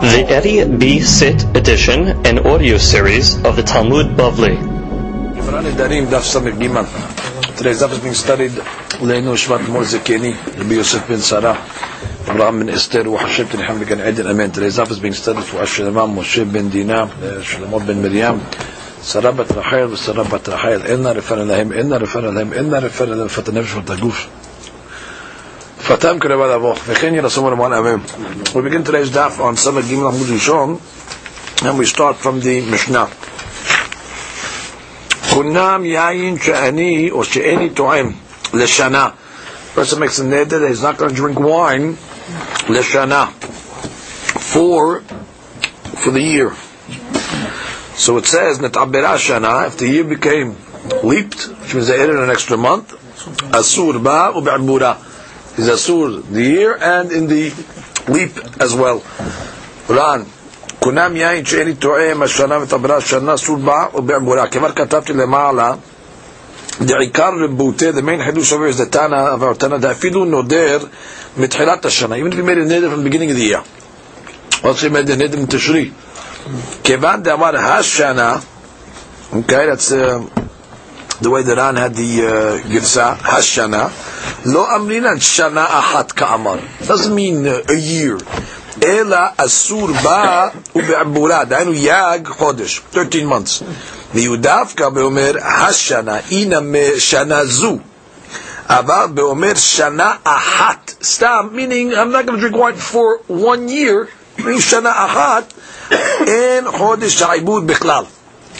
The Eddie B. Sit edition and audio series of the Talmud Bavli. Today's daf is being studied Leinu Shvat Mor Zekeni, Rabbi Yosef ben Sarah, Abraham ben Esther, Hashem Tenechem Began Eden, Amen. Today's daf is being studied for Ashlemam Moshe ben Dina, Shlomo ben Miriam, Sarah bat Rachel, Sarah bat Rachel, Enna referen lahem, Enna referen lahem, Enna referen lahem, Fat הנפש Fatam Mon We begin today's daf on Sama Gimel Amud and we start from the Mishnah. Kunam Yayin She'ani, or She'eni Toim, Leshana. Person makes a neder that he's not going to drink wine, Leshana, for, for the year. So it says, Netabera Shana, if the year became leaped, which means they added an extra month, Asur Ba Ube'abura. is asur the year and in the leap as well. Ran. כונם יין שאין תואם השנה ותברה שנה סור בה ובעבורה. כבר כתבתי למעלה, דעיקר רבותי, the main חידוש over is the Tana of our Tana, אפילו נודר מתחילת השנה, even if you made a neder from the beginning of the year. Also you made a neder in תשרי. כיוון דאמר השנה, okay, that's uh, the way that Ran had the uh, גרסה, השנה, לא אמרינן שנה אחת כאמר. doesn't mean uh, a year. אלא אסור בה ובעבורה, דהיינו יג חודש, 13 months. והוא דווקא באומר השנה, הנה משנה זו. אבל באומר שנה אחת, סתם, meaning I'm not going to drink wine for one year, meaning שנה אחת, אין חודש העיבוד בכלל.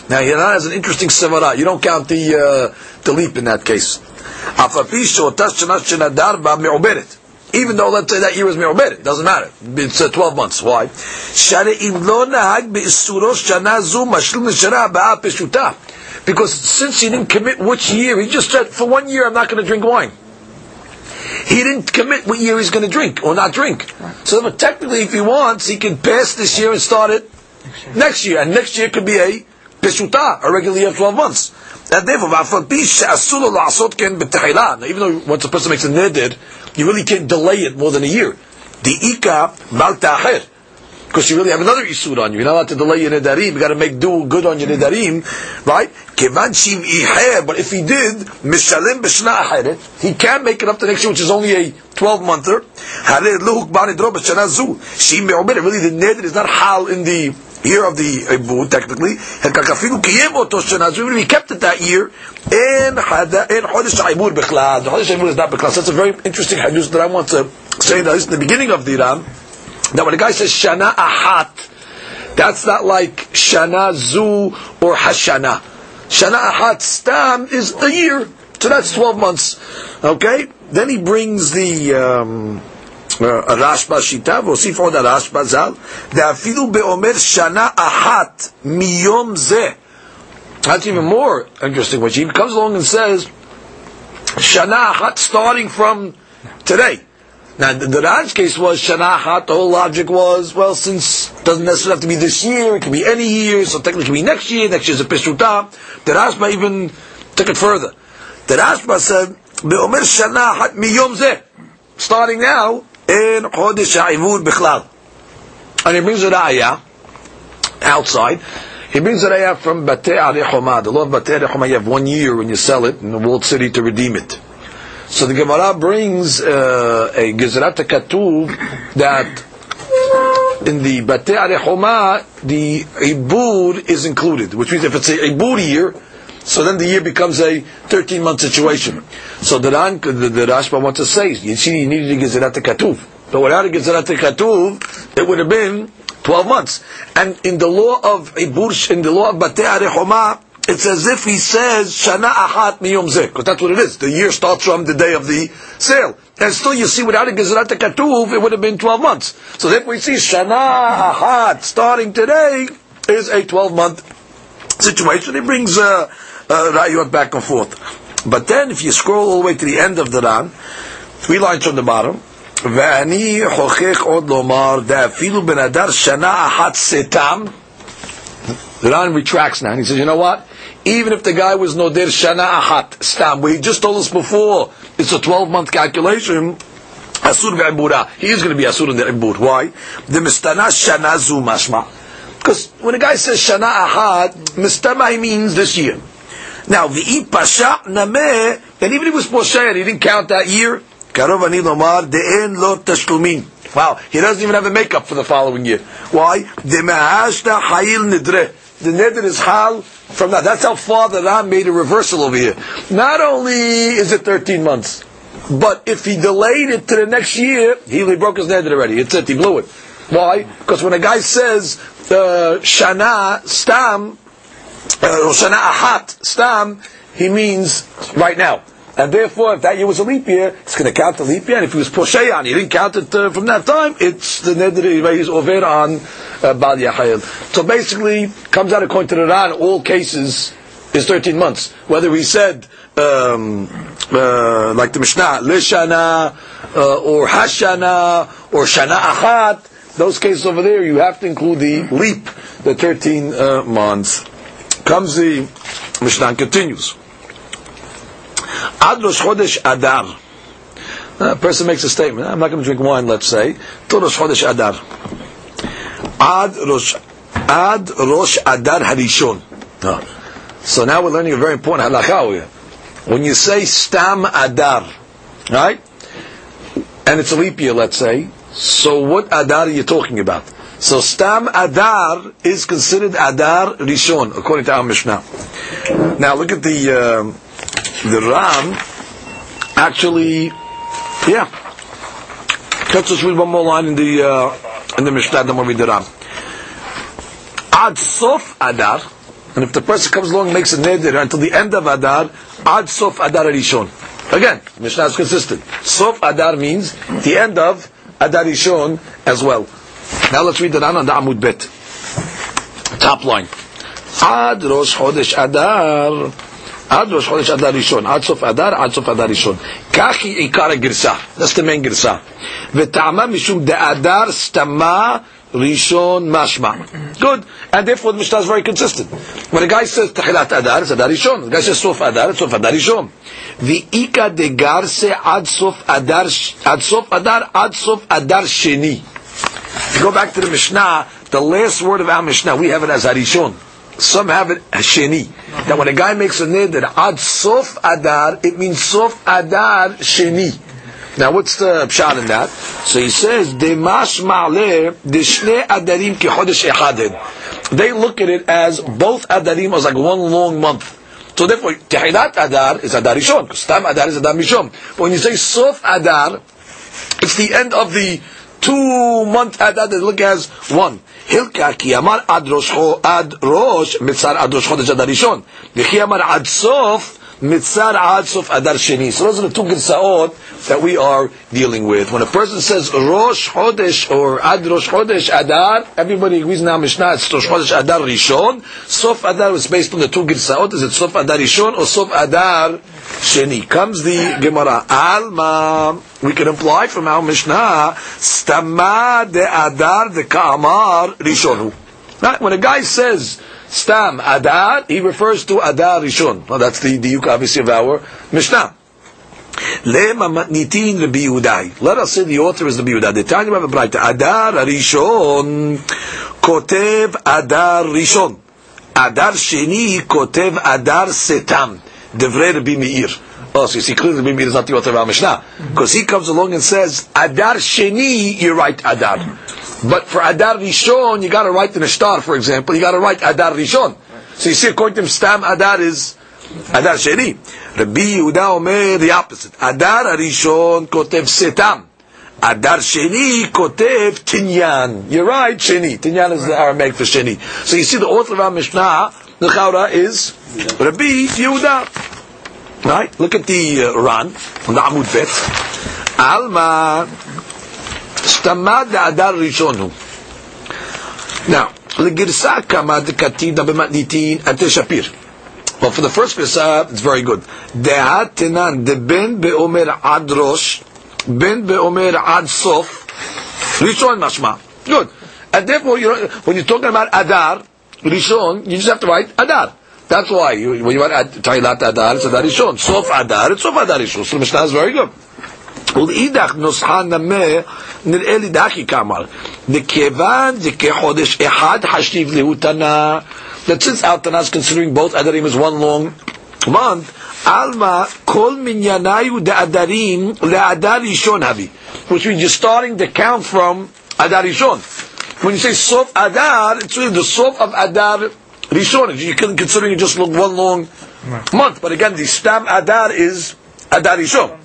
Now Yenan has an interesting sevara. You don't count the uh, the leap in that case. Even though let's say that year was me'obed, it doesn't matter. It's uh, twelve months. Why? Because since he didn't commit which year, he just said for one year I'm not going to drink wine. He didn't commit what year he's going to drink or not drink. So technically, if he wants, he can pass this year and start it next year, and next year could be a peshuta, a regular year of 12 months. And therefore, even though once a person makes a neder, you really can't delay it more than a year. The ika mal because you really have another isur on you. You're not allowed to delay your nedarim. You got to make do good on your nedarim, right? But if he did mishalim b'shna he can make it up to next year, which is only a twelve monther. Hared luhuk Really, the neder is not hal in the year of the Ibud, technically, he kept it that year, in Chodesh Aibur Bechlad. The Chodesh Aibur is not Bechlad. So that's a very interesting hadith that I want to say that in the beginning of the Iran. Now when a guy says Shana Ahat, that's not like Shana Zu or Hashana. Shana Ahat Stam is a year. So that's 12 months. Okay? Then he brings the... Um, רשב"א שיטה, והוסיף עוד הרשב"א ז"ל, ואפילו באומר שנה אחת מיום זה. That's even more interesting, which he comes along and says, Shana Achat starting from today. Now, the, the Raj case was Shana Achat, the whole logic was, well, since it doesn't necessarily have to be this year, it can be any year, so technically it can be next year, next year is a Peshuta. The Rashba even took it further. The Rashba said, Be'omer Shana Achat miyom zeh. Starting now, in Chodesh Ha'ivud Bichlal. And he brings a raya outside. He brings a raya from Batei Arechoma. The law of Batei Arechoma, you have one year when you sell it in the walled city to redeem it. So the Gemara brings uh, a Gezrat Katuv that in the Batei Arechoma, the Ibud is included, which means if it's a Ibud year, so then the year becomes a 13 month situation. So the, Ran, the, the Rashba wants to say, you see, you needed a Gezerat Katuv. But without a Gezerat Katuv, it would have been 12 months. And in the law of Ibur, in the law of Batei Arechoma, it's as if he says, Shana Ahat Miyom Zeh, because that's what it is. The year starts from the day of the sale. And still you see, without a Gezerat Katuv, it would have been 12 months. So then we see Shana Ahat, starting today, is a 12 month situation. He brings, uh, uh, rayot back and forth. But then, if you scroll all the way to the end of the Ran, three lines from the bottom, ואני חוכך עוד לומר, דאפילו בן אדר שנה אחת סתם, the Ran retracts now, and he says, you know what? Even if the guy was nodir shana achat stam, we just told us before, it's a 12 month calculation, Asur be'ibura. He is going to be asur in the ibur. Why? The mistana shana zu mashma. Because when a guy says shana ahad, mistama he means this year. Now, v'i pasha nameh, and even if it was posher, he didn't count that year. Karov ani lomar de'en lo tashlumin. Wow, he doesn't even have a makeup for the following year. Why? The mehashta hayil nidre. The neder is hal from that. That's how far the Ran made a reversal over here. Not only is it 13 months, but if he delayed it to the next year, he, he broke his neder already. It's it. He blew it. Why? Because when a guy says uh, shana stam uh, or shana ahat stam, he means right now. And therefore, if that year was a leap year, it's going to count the leap year. And if he was Posheyan, he didn't count it uh, from that time, it's the neder he's over on uh, Bal Yahayel. So basically, comes out according to the Ran, all cases is 13 months. Whether we said, um, uh, like the Mishnah, Lishana, uh, or Hashana, or Shana Achat, those cases over there, you have to include the leap, the 13 uh, months. Comes the Mishnah continues. Ad Rosh Chodesh Adar. A person makes a statement. I'm not going to drink wine, let's say. To Rosh Chodesh Adar. Ad Rosh, Ad Rosh Adar Harishon. So now we're learning a very important halakha. When you say Stam Adar, right? And it's a leap year, let's say. So what Adar are you talking about? So Stam Adar is considered Adar Rishon, according to our Mishnah. Now look at the... Uh, the Ran actually, yeah. Let's just read one more line in the uh, in the Mishnah, then we'll read the Ran. Ad Sof Adar, and if the person comes along and makes a neder until the end of Adar, Ad Sof Adar Rishon. Again, Mishnah is consistent. Sof Adar means the end of Adar Rishon as well. Now let's read the Ram on the Amud Bet. Top line. Ad Rosh Chodesh Adar. עד ראש חודש אדר ראשון, עד סוף אדר, עד סוף אדר ראשון. כך היא עיקר הגרסה, that's the main גרסה. וטעמה משום דאדר סתמה ראשון משמע. Good. And therefore the Mishnah is very consistent. When a guy says תחילת אדר, it's אדר ראשון. The guy says סוף אדר, it's סוף אדר ראשון. ואיכא דגרסה עד סוף אדר, עד סוף אדר, עד סוף אדר שני. Go back to the Mishnah, the last word of our Mishnah, we have it as Harishon. Some have it as Sheni. That when a guy makes a neder ad sof adar, it means sof adar sheni. Now what's the pshat in that? So he says, Demash ma'aleh deshne adarim ki chodesh echadin. They look at it as both adarim as like one long month. So therefore, Tehilat Adar is Adar Rishon, because Stam Adar is Adar Mishon. But when you say Sof Adar, it's the end of the two months Adad is look as one. Hilka ki amar ad rosh ad rosh mitzar ad rosh chodesh adar rishon. Amar ad sof mitzar ad sof adar sheni. So those are the two gitzaot that we are dealing with. When a person says rosh chodesh or ad rosh chodesh adar, everybody agrees now Mishnah it's rosh chodesh adar rishon. Sof adar was based on the two gitzaot. Is it sof adar rishon or sof adar Sheni? Comes the Gemara. Alma. We can imply from our Mishnah, Stama de Adar de Ka'amar Rishonu. Right? When a guy says Stam Adar, he refers to Adar Rishon. Well, that's the diuk obviously of our Mishnah. Rabbi Yudai. Let us say the author is Rabbi Yudai. The time of a bright Adar Rishon kotev Adar Rishon. Adar Sheni kotev Adar Setam. Devrei Rabbi Meir. Oh, so you see clearly Rabbi Meir is not the author of our Mishnah. Because he comes along and says, Adar Sheni, you write Adar. But for Adar Rishon, you got to write the Nishtar, for example, you got to write Adar Rishon. So you see, according to him, Stam Adar is Adar Sheni. Rabbi Yehuda Omer the opposite. Adar Arishon kotev setam. Adar Sheni kotev tinyan. You're right, Sheni. Tinyan is the Aramaic for Sheni. So you see the author of our Mishnah, the Chaura, is Rabbi Yehuda. Right? Look at the uh, Ran on the Amud Bet. Alma stamad Adar Rishonu. Now, לגרסה כמה דקתינה במתניתין אנטי שפיר. But for the first Gersa, it's very good. Dehat tenan de ben beomer ad rosh, ben beomer ad sof, rishon mashma. Good. And therefore, you know, when you're talking about adar, rishon, you just have to write adar. That's why you, when you write Tailat Adar, it's Adar Rishon. Sof Adar, it's Sof Adar Rishon. So the Mishnah is very good. ולאידך נוסחה נמה נראה לי דחי כאמר מכיוון דכחודש אחד חשיב להוא תנא that since our Tanah is considering both Adarim as one long month Alma kol minyanayu de adarim le adar rishon havi which means you're starting the count from Adar Rishon when you say Sof Adar it's really the Sof of Adar Rishon you're considering it just look one long month but again the Stam Adar is Adar Rishon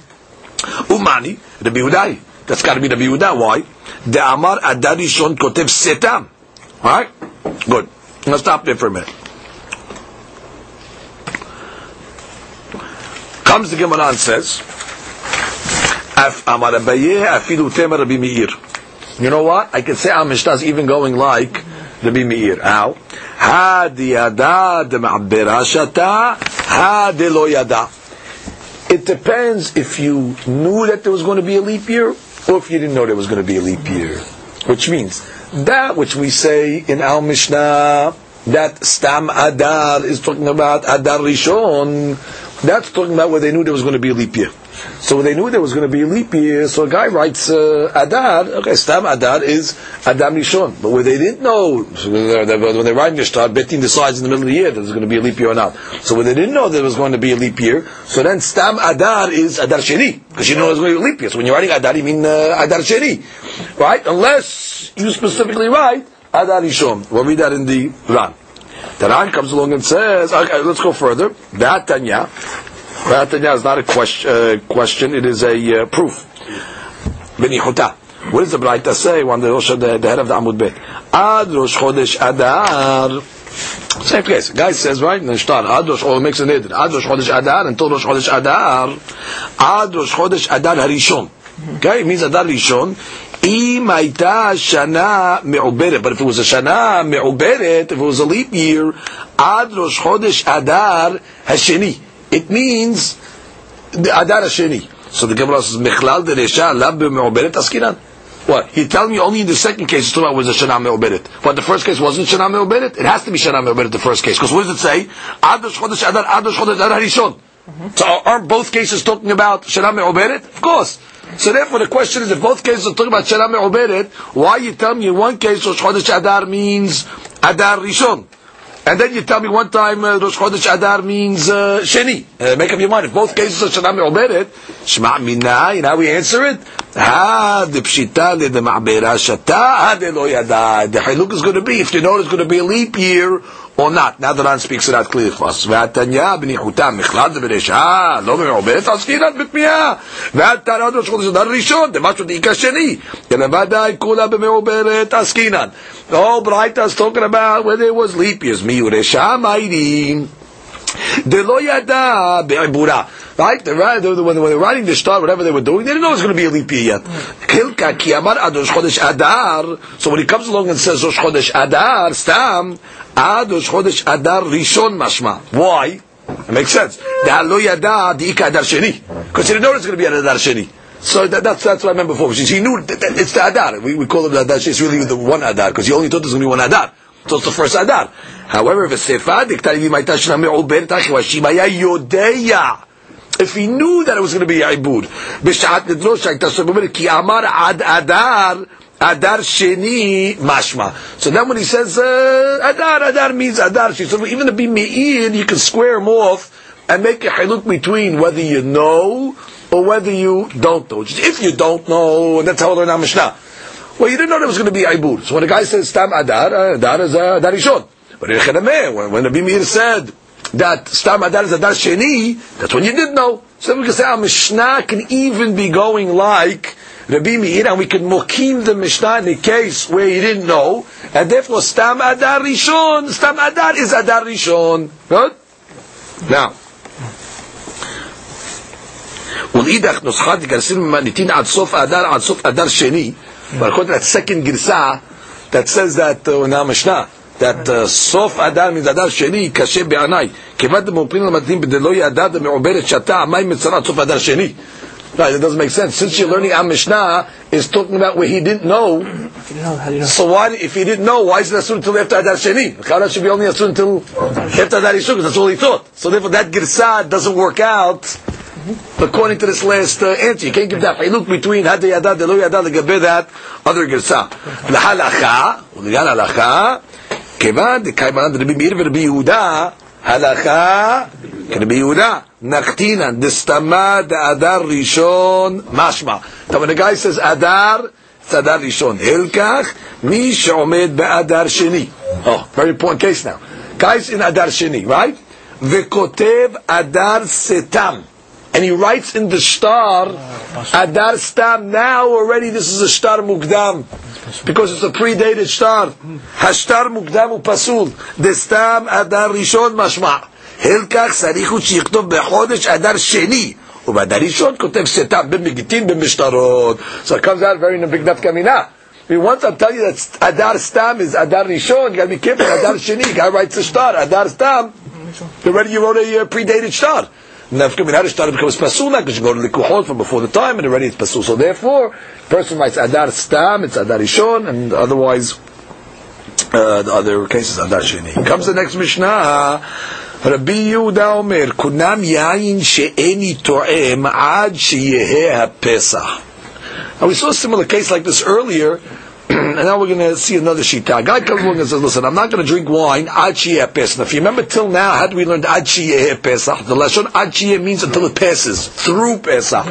Umani, Rabbi Yudai. That's got to be Rabbi Yehuda. Why? The Amar Adar Rishon Kotev Setam. Alright? Good. Let's stop there for a minute. Comes the Gemara and says, Amar Abaye Afilu Temer Rabbi Meir. You know what? I can say our Mishnah is even going like Rabbi Meir. How? Hadi yada de ma'abera shata, hadi lo yada. It depends if you knew that there was going to be a leap year or if you didn't know there was going to be a leap year. Which means that which we say in our Mishnah that Stam Adar is talking about Adar Rishon, that's talking about where they knew there was going to be a leap year. So they knew there was going to be a leap year, so a guy writes uh, Adar, okay, Stam Adar is Adam Rishon. But where they didn't know, when they're writing the Betin decides in the middle of the year that there's going to be a leap year or not. So when they didn't know there was going to be a leap year, so then Stam Adar is Adar Sheni, because you know there's going to be a leap year. So when you're writing Adar, you mean uh, Adar Sheni, right? Unless you specifically write Adar Rishon. We'll read that in the Ran. The Ran comes along and says, okay, let's go further. That Tanya, Tanya is not a question, uh, question it is a uh, proof. Benichuta. What does the Braita say on the, Rosh, the, the head of the Amud Bet? Ad Rosh Chodesh Adar. Same case. Guy says, right, in the Shtar, Ad Rosh, or makes a neder. Ad Rosh Chodesh Adar, until Rosh Chodesh Adar, Ad Rosh Chodesh Adar Harishon. Okay, it means Adar Rishon. אם הייתה שנה מעוברת, but if it was a שנה מעוברת, if it was a leap year, עד ראש חודש אדר השני. it means the Adar Sheni. So the Gemara says, Mechlal deresha alav b'me'oberet askinan. What? He tell me only in the second case it's talking about was a Shana Me'oberet. But the first case wasn't Shana Me'oberet? It has to be Shana Me'oberet, the first case. Because what does it say? Adar Chodesh Adar, adar Chodesh Adar Rishon. So aren't both cases talking about Shana Me'oberet? Of course. So therefore the question is, if both cases are talking about Shana Me'oberet, why you tell me in one case Rosh Chodesh Adar means Adar Rishon? And then you tell me one time uh, Rosh Chodesh Adar means uh, Sheni. Uh, make up your mind. If both cases are Shana Me'oberet, Shema Minna, you know how we answer it? Ha, the Pshita Ma'bera Shata, ha yada. The Hiluk is going to be, if you know it's going to be a leap year, or not. Now the Ran speaks it out clearly for us. והתניא בניחותם מכלל זה ברשעה, לא מעובדת, עסקינן בתמיהה. והתנא עוד ראש חודש אדר ראשון, דמשהו דאיכא שני. אלא ודאי כולה במעוברת עסקינן. The whole Braita is talking about whether it was leap years. מי הוא רשע מיידים. Right? The, when they were writing the star, whatever they were doing, they didn't know it was going to be a leap year yet. So when he comes along and says, Rosh Chodesh Adar, Stam, Ad Rosh Chodesh Adar Rishon Mashma. Why? It makes sense. Because he didn't know it's going to be an Adar Sheni. So that, that's that's what I meant before. He knew that, that, it's the Adar. We, we call him the Adar. It's really the one Adar because he only thought there's going to be one Adar. So the first Adar. However, if it's Sefadik, Talivi Maita Shna Me'ober Tachwa Shimaya Yodeya. If he knew that it was going to be Ibud. Ad Adar Adar Sheni Mashma. So then when he says uh, Adar, Adar means Adar. So even to be Me'ir, you can square him off and make a haluk between whether you know or whether you don't know. If you don't know, and that's how learn our Mishnah. Well, you didn't know there was going to be Ibud. So when a guy says Stam Adar, uh, Adar is uh, Adar Rishon. But when, when the Bimir said that Stam Adar is Adar Sheni, that's when you did know. So we can say our Mishnah can even be going like Rabbi Meir, and we can mokim the Mishnah in the case where he didn't know, and therefore Stam Adar Rishon, Stam Adar is Adar Rishon. Good? Now, ולאידך נוסחת גרסים מניתין עד סוף אדר, עד סוף אדר שני, but according to that second גרסה, that says that uh, in our Mishnah, that uh, סוף אדר means אדר שני, קשה בעיניי. כיוון דמופרים למדין בדלא ידע דמעוברת שתה, המים מצרה עד סוף אדר שני. Right, it doesn't make sense. Since you're learning our Mishnah is talking about where he didn't know. If you didn't know, how do you know? So why, if he didn't know, why is it asur until after Adar Sheni? Chana should be only asur until after Adar Yishuk, because that's all he thought. So therefore that Girsa doesn't work out According to this last uh, answer, you can't give that hiluk between had yada de lo yada legabe that other gersa. Lahalacha, uligan halacha, kevan de kaiman de Rabbi Meir ve Rabbi Yehuda, halacha, כרבי יהודה, נחתינן, דסתמה דאדר ראשון משמע. Now when a guy says אדר, it's אדר ראשון. הלקח, מי שעומד באדר שני. Oh, very important case now. Guys in אדר שני, right? וכותב אדר סתם. And he writes in the star, Adar Stam. Now already this is a star mukdam. Because it's a predated star. Hashtar mukdam upasul. The stam Adar Rishon mashma. הלקח צריך הוא שיכתוב בחודש אדר שני. ובאדר ראשון כותב סתם במגיטין במשטרות. So it comes out very in a big nafkamina. I mean, once I tell you that Adar Stam is Adar Rishon, you got to be careful. Adar Sheni, guy writes a star. Adar Stam, already you wrote a uh, predated star. Nafka min Harish becomes pasul because you go to the kuhot from before the time and already it's pasul. So therefore, person writes Adar Stam, it's Adar Rishon, and otherwise, uh, the other cases Adar Sheni. Comes the next Mishnah. רבי יהודה אומר, כונם יין שאיני תואם עד שיהא הפסח. Now we saw a similar case like this earlier, and now we're going to see another shita. A guy comes along and says, listen, I'm not going to drink wine ad pesach. If you remember till now, how do we learn ad pesach? The lashon ad means until it passes, through pesach.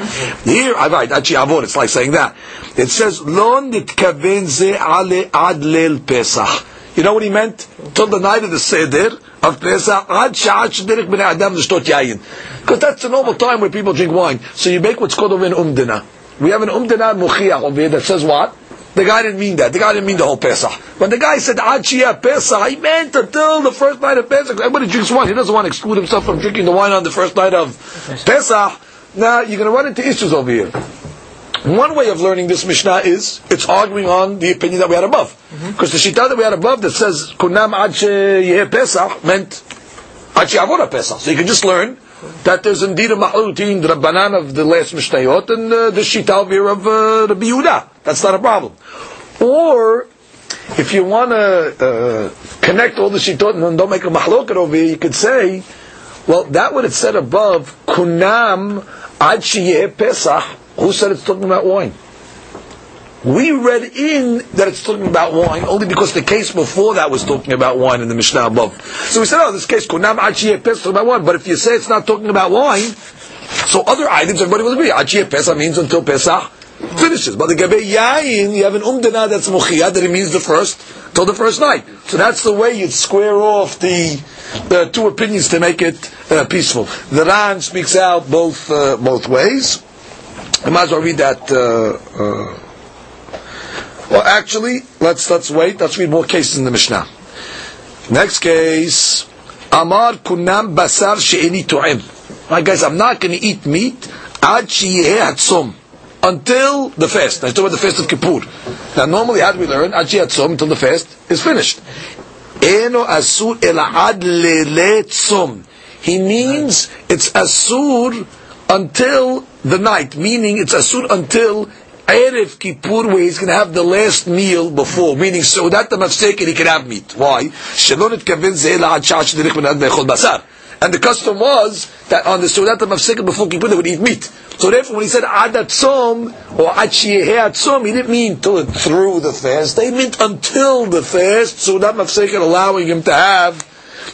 Here, ah, I write avon, it's like saying that. It says, lo nitkaven ze ale ad leil pesach. You know what he meant? Till the night of the Seder of Pesach, ad sha'at shederich b'nei adam l'shtot yayin. Because that's the normal time where people drink wine. So you make what's called an umdina. We have an umdina muchiyah over here that says what? The guy didn't mean that. The guy didn't mean the whole Pesach. When the guy said Ad Pesach, he meant until the first night of Pesach. Everybody drinks wine. He doesn't want to exclude himself from drinking the wine on the first night of Pesach. Now you're going to run into issues over here. One way of learning this Mishnah is it's arguing on the opinion that we had above. Because mm-hmm. the Shita that we had above that says Kunam Ad Pesach meant Ad Pesach. So you can just learn that there's indeed a ma'lutin, the Rabbanan of the last Mishnayot, and uh, the Shita here of uh, Yehuda. That's not a problem. Or, if you want to uh, connect all the Shitot and don't make a mahlokat over here, you could say, well, that what it said above, Kunam Ad Pesach, who said it's talking about wine? We read in that it's talking about wine only because the case before that was talking about wine in the Mishnah above. So we said, oh, this case, Kunam Achiyeh Pesach, talking about wine. But if you say it's not talking about wine, so other items, everybody will agree. Achiyeh Pesach means until Pesach finishes. But the Gabe Yain, you have an Umdana that's Mukhiyah, that it means the first, till the first night. So that's the way you'd square off the, the two opinions to make it uh, peaceful. The Ran speaks out both, uh, both ways. I might as well read that, uh, uh well, actually, let's let's wait. Let's read more cases in the Mishnah. Next case, Amar kunam basar she'eni to'em. Right, guys, I'm not going to eat meat ad hatzom until the fast. I talk about the fast of Kippur. Now, normally, how do we learn? Ad hatzom until the fast is finished. Eno asur ad. He means it's asur until the night, meaning it's asur until Erev Kippur where he's going to have the last meal before, meaning so that the mafsek he can have meat. Why? And the custom was that on the Sudat Mafsek before Kippur they would eat meat. So therefore when he said Adat Tzom or Achiyeh Tzom, he didn't mean till through the fast. They meant until the fast, so that Mafsek allowing him to have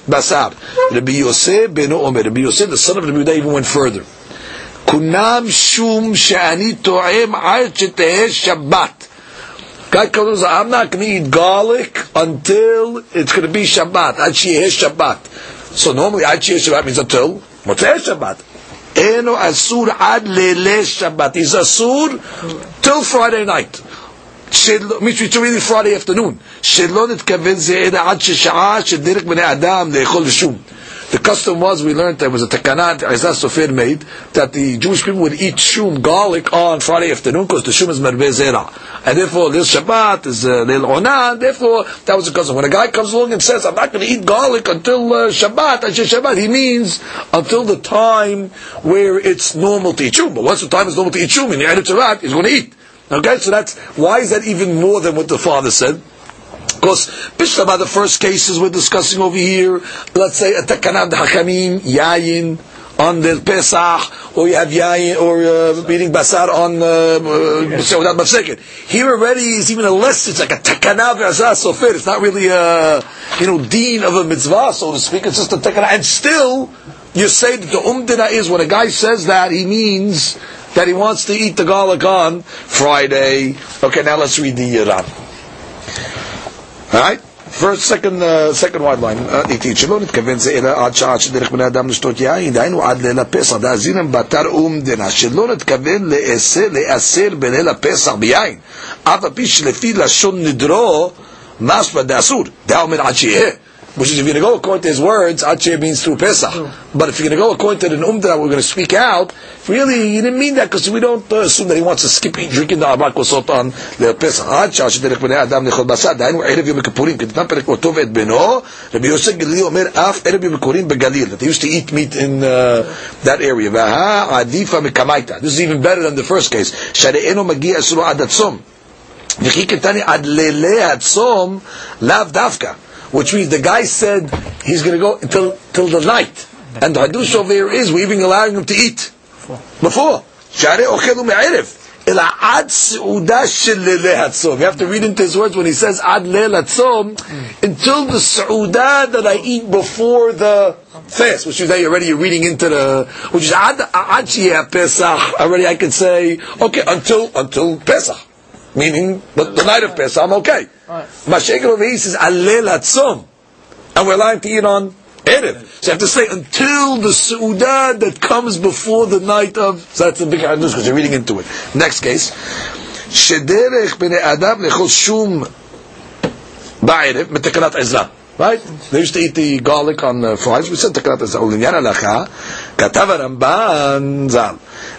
basar. Rabbi Yosef ben Omer, Rabbi Yosef, the son of Rabbi Yehuda, even went further. כונם שום שאני טועם עד שתהא שבת. God comes, I'm not going to eat garlic until it's going to be Shabbat, עד שיהיה Shabbat. So normally עד שיהיה Shabbat means until מוצאי Shabbat. אינו אסור עד לילי Shabbat. He's אסור till Friday night. means we read Friday afternoon. שלא נתכוון זה אלא עד ששעה של דרך בני אדם לאכול שום. the custom was, we learned there was a takanat Ezra Sofir made, that the Jewish people would eat shum, garlic, on Friday afternoon, because the shum is merbe zera. And therefore, Lil Shabbat is uh, Lil Onan, therefore, that was the custom. When a guy comes along and says, I'm not going to eat garlic until uh, Shabbat, I say Shabbat, he means until the time where it's normal to eat shum. But once the time is normal to eat shum, in the Eretz he's going to eat. Okay, so that's, why is that even more than what the father said? Because Bishla by the first cases we're discussing over here, let's say a takanad hakamim, yayin, on the Pesach, or you have yayin, or uh, basar on uh, uh, without. Here already is even a less. It's like a takana v'azah sofer. It's not really a you know dean of a mitzvah, so to speak. It's just a takana, and still you say that the umdina is when a guy says that he means that he wants to eat the garlic on Friday. Okay, now let's read the Ran. All right. First, second, uh, second wide line. איטית שלא נתכוון זה אלא עד שעה שדרך בני אדם לשתות יין, דהיינו עד ליל הפסח, דאזינם בתר אומדנה, שלא נתכוון לאסר בליל הפסח ביין, אף על פי שלפי לשון נדרו, משמע דאסור, דהה אומר עד שיהיה. which is if you're going to go according to his words, Achir means through Pesach. But if you're going to go according to the Umdra, we're going to speak out, really, you didn't mean that because we don't uh, assume that he wants to skip drinking the Arba Kosot on the Pesach. עד שעה שדרך בני האדם לאכול בשר, דהיינו ערב יום הכיפורים, כדתנא פרק אותו ואת בנו, רבי יוסף גלילי אומר אף They used to eat meat in uh, that area. This is even better than the first case. וכי קטני עד לילי הצום, לאו דווקא which means the guy said he's going to go until till the night. And the hadush over here is we're even allowing him to eat before. You have to read into his words when he says ad leil hmm. until the su'udah that I eat before the fast, which is that you're already reading into the which is ad ad pesach. Already I can say okay until until pesach meaning the, the night of Pesach, I'm okay. Mashayk over here says Alel Atzom, and we're allowed to eat on Erev. So you have to say until the Su'udah that comes before the night of. So that's a big news because you're reading into it. Next case. שדרך בני אדם לאכול שום בערב מתקנת עזרא. Right? They used to eat the garlic on the fries. We said תקנת עזרא. ולעניין הלכה, כתב הרמב"ן ז"ל,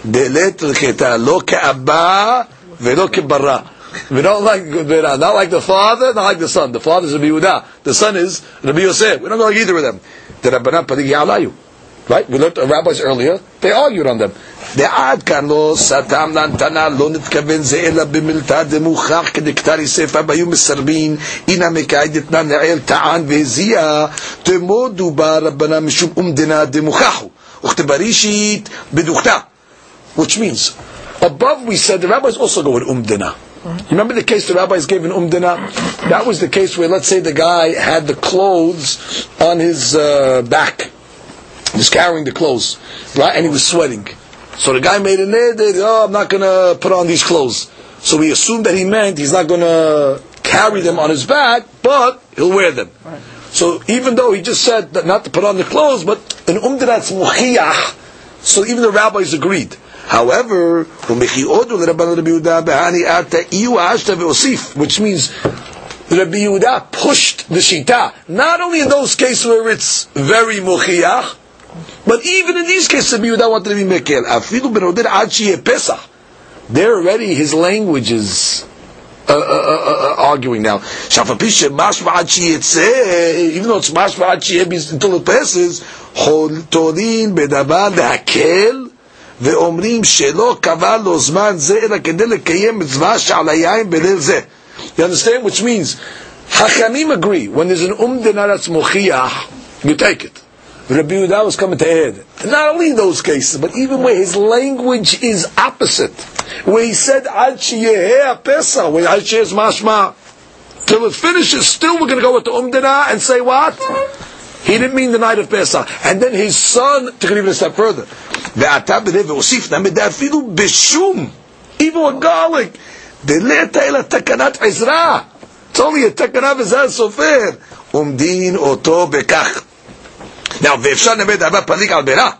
דלת לחטא לא כאבא ולא כברא. We don't like not like the father, not like the son. The father is Rabbi Yehuda. The son is Rabbi Yosef. We don't like either of them. The Rabbanan Padig Ya'alayu. Right? We learned the rabbis earlier. They argued on them. דעד כאן לא סתם להמתנה, לא נתכוון זה אלא במילתא דמוכח כדקטרי ספר והיו מסרבין, הנה מקאי דתנן לעיל טען והזיע, תמו דובר רבנה משום אומדנה דמוכחו, וכתברישית בדוכתה. Which means, Above we said the rabbis also go with umdina. You remember the case the rabbis gave in umdina? That was the case where, let's say, the guy had the clothes on his uh, back. He was carrying the clothes, right? And he was sweating. So the guy made a neder, oh, I'm not going to put on these clothes. So we assumed that he meant he's not going to carry them on his back, but he'll wear them. Right. So even though he just said that not to put on the clothes, but in umdinat's muhiyah, so even the rabbis agreed. However, which means Rabbi Yehuda pushed the Shita, not only in those cases where it's very muchiyach, but even in these cases Rabbi Yehuda wanted to be mekel. There already his language is uh, uh, uh, uh, arguing now. Shafapisha mashva ad even though it's until it passes, ואומרים שלא קבע לו זמן זה אלא כדי לקיים מצווה שעל היין בליל זה. You understand? Which means, Hachamim agree, when there's an umdina that's mochiach, you take it. Rabbi Yehuda was coming to add. Not only in those cases, but even where his language is opposite. Where he said, Ad sheyeheh pesach, where Ad is mashma. Till it finishes, still we're going to go with the umdina and say what? He didn't mean the night of Pesach. And then his son took it even a step further. ועתה בלב והוסיף נמד אפילו בשום, even with garlic, דלת אלא תקנת עזרה. It's only a תקנה וזה הסופר. עומדין אותו בכך. Now, ואפשר נמד אבא פליג על בירה.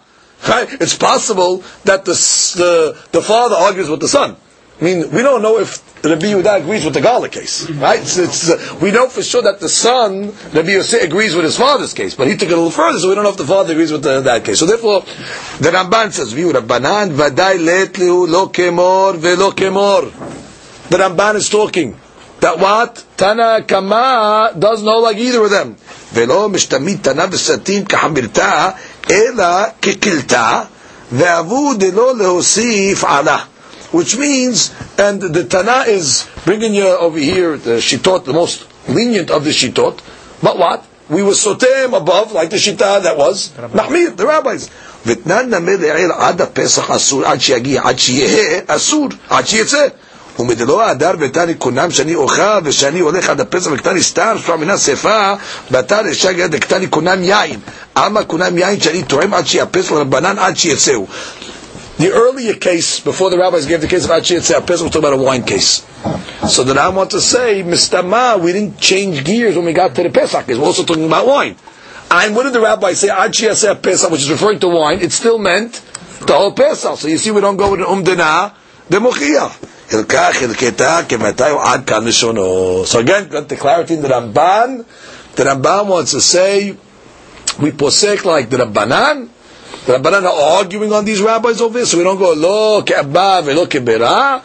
It's possible that the, the, the father argues with the son. I mean, we don't know if Rabbi Yehuda agrees with the Gala case, right? It's, it's, uh, we know for sure that the son, Rabbi Yosef, agrees with his father's case, but he took it a little further, so we don't know if the father agrees with the, that case. So therefore, the Ramban says, "Viu Rabbanan vaday lo kemor velo kemor." The Ramban is talking that what Tana Kama doesn't know like either of them. Velo mishtamit Tana v'satim kahamirta ela kekilta ve'avu delo leosif alah which means, and the Tana is bringing you over here, the Shitot, the most lenient of the Shitot, but what? We were sotem above, like the Shita that was Mahmir, the rabbis. ותנן נמי לעיל עד הפסח אסור, עד שיגיע, עד שיהיה אסור, עד שיצא. ומדלו הדר ותני קונם שאני אוכל ושאני הולך עד הפסח וקטני סתם שפע מן השפה בתר אשג דקטני קונם יין אמה קונם יין שאני תורם עד שיאפס לרבנן עד שיצאו the earlier case, before the rabbis gave the case of Achiyat Pesach, we're talking about a wine case. So then I want to say, Mistama, we didn't change gears when we got to the Pesach case. We're also talking about wine. And what did the rabbis say? Achiyat Pesach, which is referring to wine, it still meant the whole Pesach. So you see, we don't go with an Umdana, the Mochiyah. So again, got the clarity in the Ramban. The Ramban wants to say, we posek like the Rabbanan. The Rabbanan are arguing on these rabbis over here, so we don't go, lo ke'abba velo ke'bera.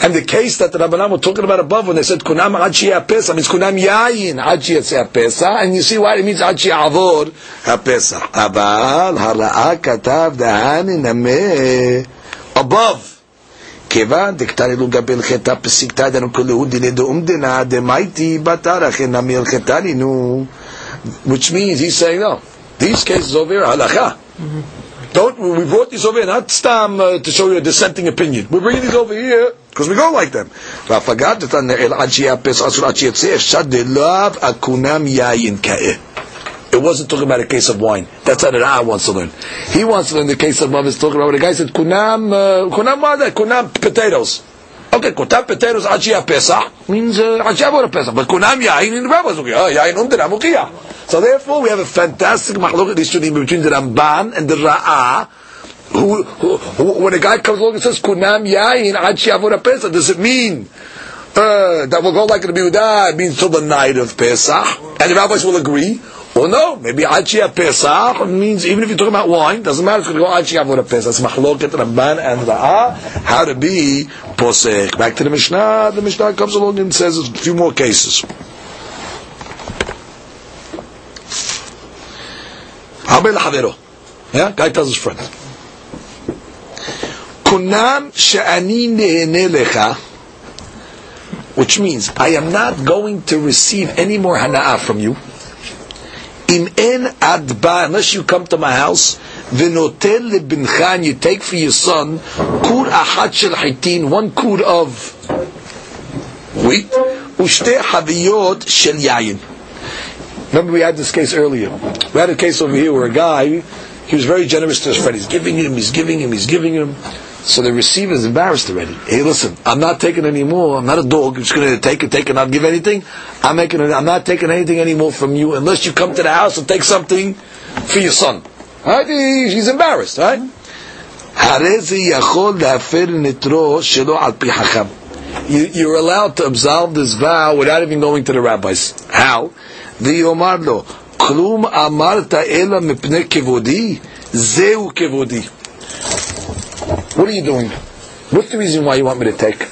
And the case that the Rabbanan were talking about above when they said kunam ad pesa means kunam yayin ad pesa, and you see why it means ad avor ha'pesa. Abal hara'a katav da'ani nameh above. כיוון דקטרלו גבי הלכתה פסיקתא דנו כלהו דיני דאומדנה דמייטי בתרח אינה נו which means he's saying no these cases over here halacha don't we brought these over here not stam uh, to show you a dissenting opinion. We're bringing these over here because we go like them. It wasn't talking about a case of wine. That's not the Ra'ah wants to learn. He wants to learn the case of love is talking about the guy said kunam uh, kunam mada kunam potatoes. Okay, kunam potatoes achia pesa means achia uh, pesa? but kunam yain in the rabbis okay, yain under mukiyah. So therefore, we have a fantastic machlok between the Ramban and the Ra'ah, who, who, who, when a guy comes along and says kunam yain achia pesach, does it mean uh, that will go like the Biudah, it means till the night of Pesach, and the rabbis will agree, Or no, maybe Achia Pesach means even if you're talking about wine, doesn't matter. It's going to go Achia Avodah Pesach. It's Machloket Ramban and Ra'ah. How to be Posek. Back to the Mishnah. The Mishnah comes along and says a few more cases. Guy tells his friend. Kunam she'ani lecha, which means I am not going to receive any more hana'ah from you. Im en adba, unless you come to my house, v'notel lebincha, you take for your son, kur achat shel hitin, one kur of wheat, ushte haviyot shel yayin. Remember we had this case earlier. We had a case over here where a guy, he was very generous to his friend. He's giving him, he's giving him, he's giving him. So the receiver is embarrassed already. Hey, listen, I'm not taking any more. I'm not a dog. I'm just going to take it, take it, not give anything. I'm making it. I'm not taking anything anymore from you unless you come to the house and take something for your son. Right? He's embarrassed. Right? You, are allowed to absolve this vow without even going to the rabbis. How? ויאמר לו, כלום אמרת אלא מפני כבודי, זהו כבודי. What are you doing? What's the reason why you want me to take?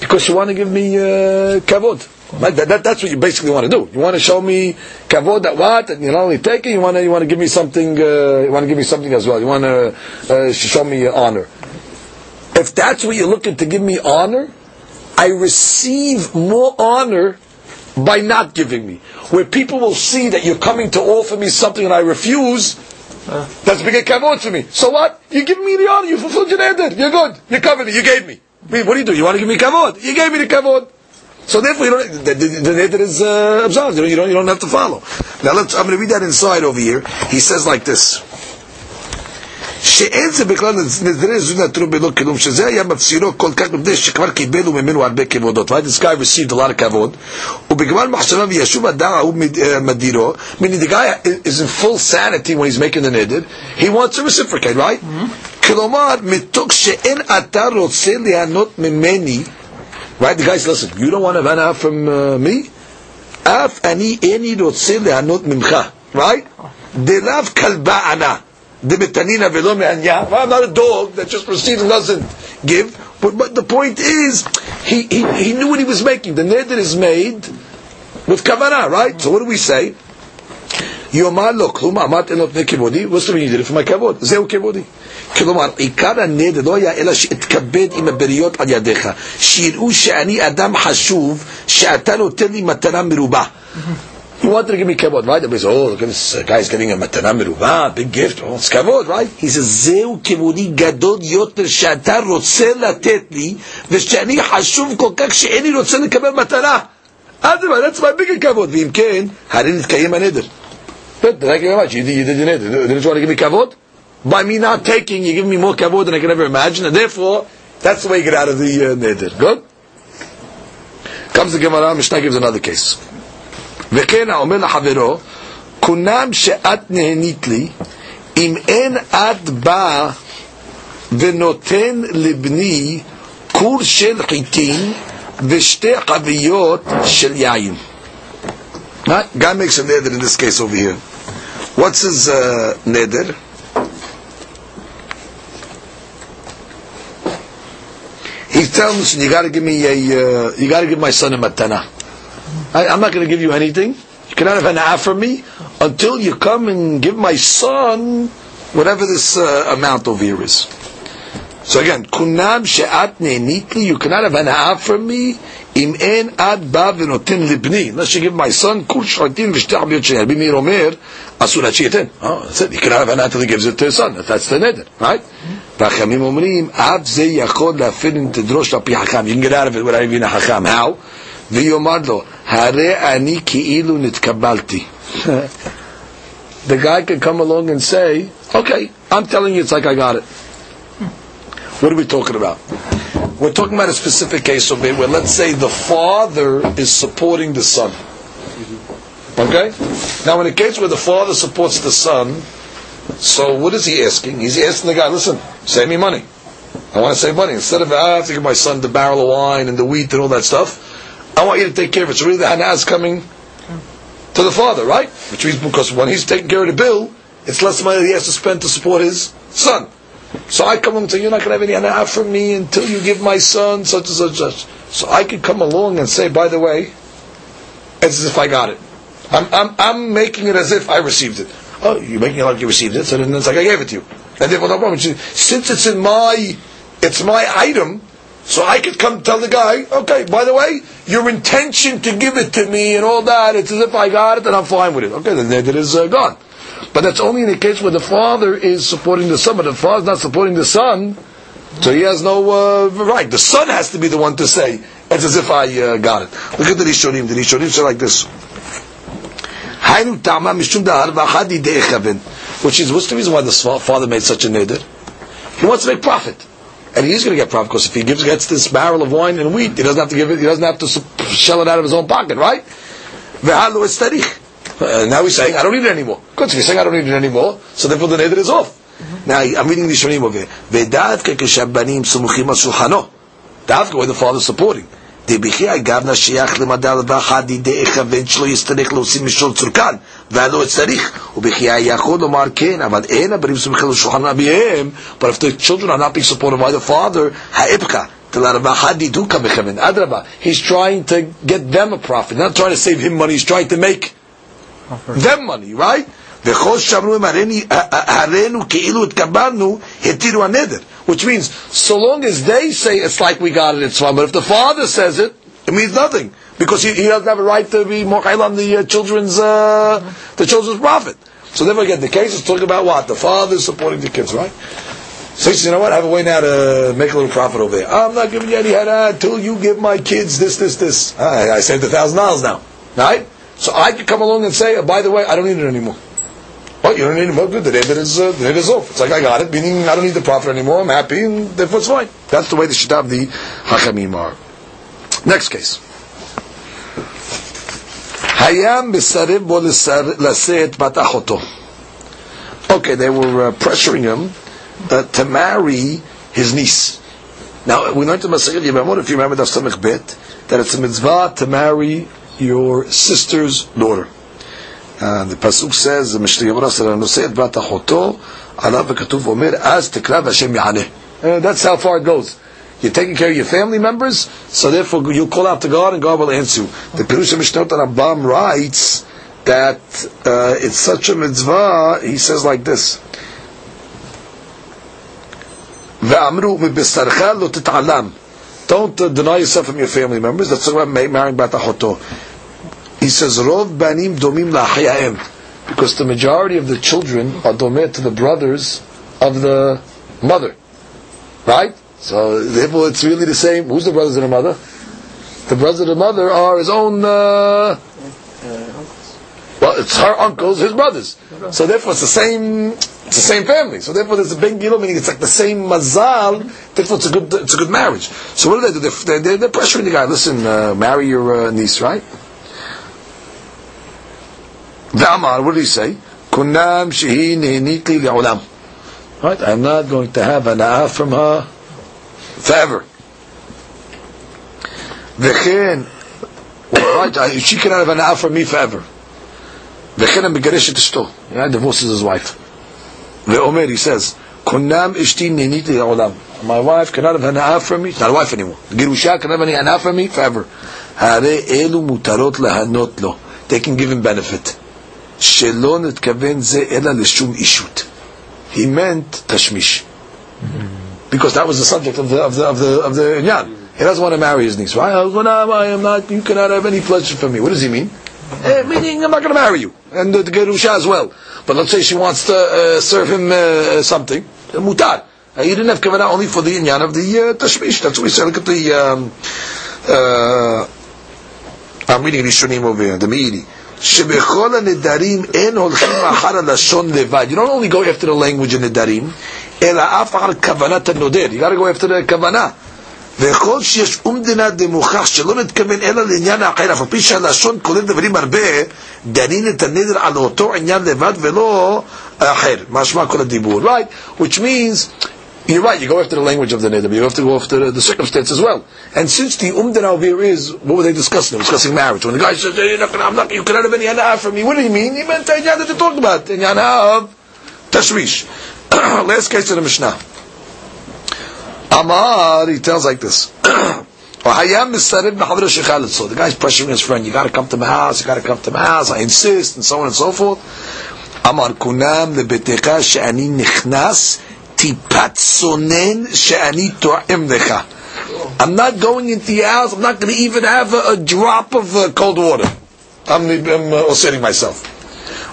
Because you want to give me uh, kavod. That, that, that's what you basically want to do. You want to show me kavod that what that you not only take it, you want to you want to give me something. Uh, you want to give me something as well. You want to uh, show me honor. If that's what you're looking to give me honor, I receive more honor by not giving me. Where people will see that you're coming to offer me something and I refuse, that's big kavod to me. So what? You give me the honor. You fulfilled your neder. You're good. You covered. You gave me. I mean, what do you do? You want to give me kavod? You gave me the kavod. So therefore, you don't, the, the, the neder is uh, absolved. You don't, you don't have to follow. Now let's. I'm going to read that inside over here. He says like this. שאין זה בכלל נדרי זו נתנו בלא כלום, שזה היה מפסירו כל כך מפני שכבר קיבלו ממנו הרבה כבודות. Right? This guy received a lot of כבוד, ובגמר מחשבה וישוב אדם ההוא מדירו, meaning the guy is in full sanity when he's making the nidid, he wants to reciprocate, right? כלומר, מתוך שאין אתה רוצה ליהנות ממני, right? The guy says, listen, you don't want to run out from uh, me? אף אני איני רוצה ליהנות ממך, right? דלאו כלבה ענה. Velo me'anya. I'm not a dog that just proceeds and doesn't give. But, but the point is, he, he, he knew what he was making. The neder is made with kavanah, right? So what do we say? יאמר לו, כלומר אמרת לו פני כבודי, what's the meaning? לפני כבוד, זהו כבודי. כלומר, עיקר הנדר לא היה אלא שאתכבד עם הבריות על ידיך, שיראו שאני אדם חשוב, שאתה נותן לי מתנה מרובה. He wanted to give me kavod, right? Everybody says, oh, look at this uh, guy's getting a matana merubah, big gift. Oh, it's kavod, right? He says, זהו כבודי גדול יותר שאתה רוצה לתת לי, ושאני חשוב כל כך שאיני רוצה לקבל מתנה. אדרבה, that's my bigger כבוד. ואם כן, הרי נתקיים הנדר. Good, thank you very much. You, you did your neder. Didn't you want to give me kavod? By me not taking, you give me more kavod than I can ever imagine, and therefore, that's the way you get out of the uh, neder. Good? comes the Gemara, Mishnah gives another case. וכן האומר לחברו, כונם שאת נהנית לי, אם אין את בא ונותן לבני כור של חיטין ושתי חביות של יין. Makes a neder in this case over here. What's his uh, neder? He's telling us, you got to give me a, uh, you got to give my son a matana. I, am not going to give you anything. You cannot have an offer from me until you come and give my son whatever this uh, amount over here is. So again, kunam she'at ne'nitli, you cannot have an offer from me אם אין עד בא ונותן לבני, unless you give my son כור שחטין ושתי חביות של רבי מאיר אומר, אסור עד שייתן. You cannot have an until he gives it to his son, that's the neder, right? והחכמים אומרים, אף זה יכול להפר אם תדרוש על פי חכם, you can get out of it without even a חכם, how? ויאמר לו, Hare ani ki'ilu nitkabalti. The guy can come along and say, okay, I'm telling you it's like I got it. What are we talking about? We're talking about a specific case of it where let's say the father is supporting the son. Mm-hmm. Okay? Now in a case where the father supports the son, so what is he asking? He's asking the guy, listen, save me money. I want to save money. Instead of, ah, I have to give my son the barrel of wine and the wheat and all that stuff, I want you to take care of it. So really the hana is coming to the father, right? Which means because when he's taking care of the bill, it's less money he has to spend to support his son. So I come and say, you're not going to have any anah from me until you give my son such and such, such. So I could come along and say, by the way, it's as if I got it. I'm, I'm, I'm making it as if I received it. Oh, you're making it like you received it, so then it's like I gave it to you. And therefore, no problem. Since it's in my, it's my item, so I could come tell the guy, okay, by the way, your intention to give it to me and all that, it's as if I got it and I'm fine with it. Okay, then it is uh, gone. But that's only in the case where the father is supporting the son, but the father is not supporting the son, so he has no uh, right. The son has to be the one to say, it's as if I uh, got it. Look at the Rishonim. The Rishonim say like this. Which is, what's the reason why the father made such a neder? He wants to make profit and he's going to get profit because if he gives gets this barrel of wine and wheat, he doesn't have to give it. He doesn't have to shell it out of his own pocket, right? Uh, Now he's saying, I don't need it anymore. Good, if he's saying I don't need it anymore, so therefore the neder is off. Mm-hmm. Now I'm reading the shonim over here. Ve'davke where the father's supporting. דבכי אגב נשיח למדע לבחד ידי אכוון שלא יצטרך להוציא משול צורקן, והלא צריך, ובכי יכול לומר כן, אבל אין הבנים סמוכים על שולחן אביהם, but if the children are not being supported by the father, האפקה, He's trying to get them a profit, not trying to save him money, he's trying to make them money, right? וכל שאמרו כאילו התקבלנו, התירו הנדר. Which means, so long as they say it's like we got it, it's fine. But if the father says it, it means nothing. Because he, he doesn't have a right to be mochel on the uh, children's, uh, the children's profit. So then again, the case is talking about what? The father supporting the kids, right? So you know what? I have a way now to make a little profit over there. I'm not giving you any head until you give my kids this, this, this. I, I saved a thousand dollars now, right? So I could come along and say, oh, by the way, I don't need it anymore. Oh, you don't need anymore? Good. The neder is, uh, the neder is off. It's like I got it, meaning I don't need the profit anymore. I'm happy, and therefore it's fine. That's the way the shita the hachamim are. Next case. Hayam b'sarim bo. Okay, they were uh, pressuring him uh, to marry his niece. Now, we learned in Masechet Yevamot, if you remember, that's Samech Bet, that it's a mitzvah to marry your sister's daughter. And the pasuk says, uh, That's how far it goes. You're taking care of your family members, so therefore you call out to God and God will answer you. The Perusha Mishnah Rambam writes that uh, it's such a mitzvah, he says like this. Don't uh, deny yourself from your family members. That's what marrying Batachoto. He says, Rov banim domim la'achayaim. Because the majority of the children are domeh to the brothers of the mother. Right? So therefore it's really the same. Who's the brothers of the mother? The brothers of the mother are his own uh, well, it's her uncles, his brothers. So therefore, it's the same. It's the same family. So therefore, there's a big deal. Meaning, it's like the same mazal. Therefore, it's a good. It's a good marriage. So what do they do? They're, they're, they're pressuring the guy. Listen, uh, marry your uh, niece, right? V'amar, what did he say? Kunam shehi nehinitli le'olam. Right, I'm not going to have an ah from her forever. V'chen, well, right, she cannot have an ah from me forever. V'chen ha-megaresh et ishto. Yeah, divorces his wife. Ve'omer, he says, Kunam ishti nehinitli le'olam. My wife cannot have an ah from me. She's not a wife anymore. Girusha cannot have an ah from me forever. Hare elu mutarot lehanot lo. They can give him benefit. שלא נתכוון זה אלא לשום אישות. He meant תשמיש. Because that was the subject of the, of the, of the, of the inyan. He doesn't want to marry his niece, right? I am not, you cannot have any pleasure from me. What does he mean? Uh, meaning, I'm not going to marry you. And the, the Gerusha as well. But let's say she wants to uh, serve him uh, something. Mutar. Uh, you didn't have kavanah only for the inyan of the uh, tashmish. That's what we said. Look at the. Um, uh, I'm reading Rishonim over here, the Meiri. שבכל הנדרים אין הולכים אחר הלשון לבד. You don't only go after the language in נדרים, אלא אף אחר כוונת הנודר. You got to go after the כוונה. וכל שיש אומדנה דמוכח שלא נתכוון אלא לעניין האחר, אף על פי שהלשון כולל דברים הרבה, דנין את הנדר על אותו עניין לבד ולא אחר. משמע כל הדיבור. Right? Which means... You're right, you go after the language of the neder, you have to go after the, the circumstance as well. And since the umdan over is, what were they discussing? They were discussing marriage. When the guy says, hey, not gonna, I'm not, you cannot have any hana from me, what do you mean? He meant the that they talked about, the hana of tashmish. Last case of the Mishnah. Amar, he tells like this. So the guy's pressuring his friend, you gotta come to my house, you gotta come to my house, I insist, and so on and so forth. Amar kunam lebetecha she'ani nichnas tipat sonen she'ani to'im lecha. I'm not going into your house, I'm not going to even have a, a drop of uh, cold water. I'm, I'm uh, setting myself.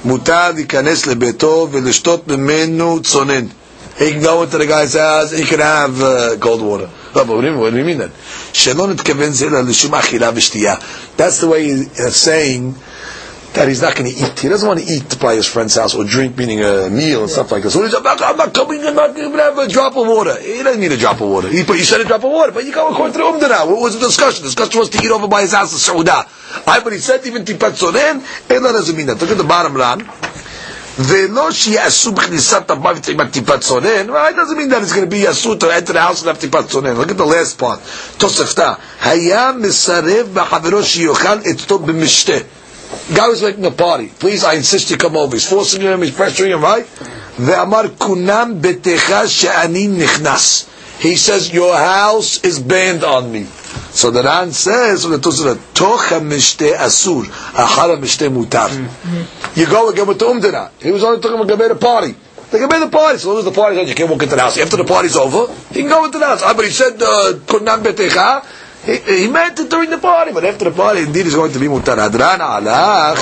מותר להיכנס לביתו ולשתות ממנו צונן. He can go into the guy's house, he can have uh, cold water. what, do you, what do you mean then? That's the way of saying that he's not going to eat. He doesn't want to eat by his friend's house or drink, meaning a meal and stuff like this. So he's like, I'm not coming, I'm not going to have a drop of water. He doesn't need a drop of water. He, but you said a drop of water, but you go according to the umda now. What was the discussion? The discussion was to eat over by his house in Saudah. I, but he said even tipat sonen, it doesn't mean that. Look at the bottom line. ולא שיעשו בכניסת המוות עם הטיפת צונן, it doesn't mean that it's going to be אסור to enter the house and have טיפת צונן. Look at the last part. תוספתא, היה מסרב בחברו שיאכל אצלו במשתה. Guy was making a party. Please, I insist you come over. He's forcing him, he's pressuring him, right? He says, your house is banned on me. So the Ran says, the Tosefta, toch mishte asur, achara mishte mutar. Mm-hmm. You go again with the Umdana. He was only talking about the party. They can be the party. So long as the party's on, you can't walk into the house. After the party's over, he can go into the house. Ah, but he said, uh, kunam betecha, he meant it during the party, but after the party, indeed, is going to be mutar. Hadran alach.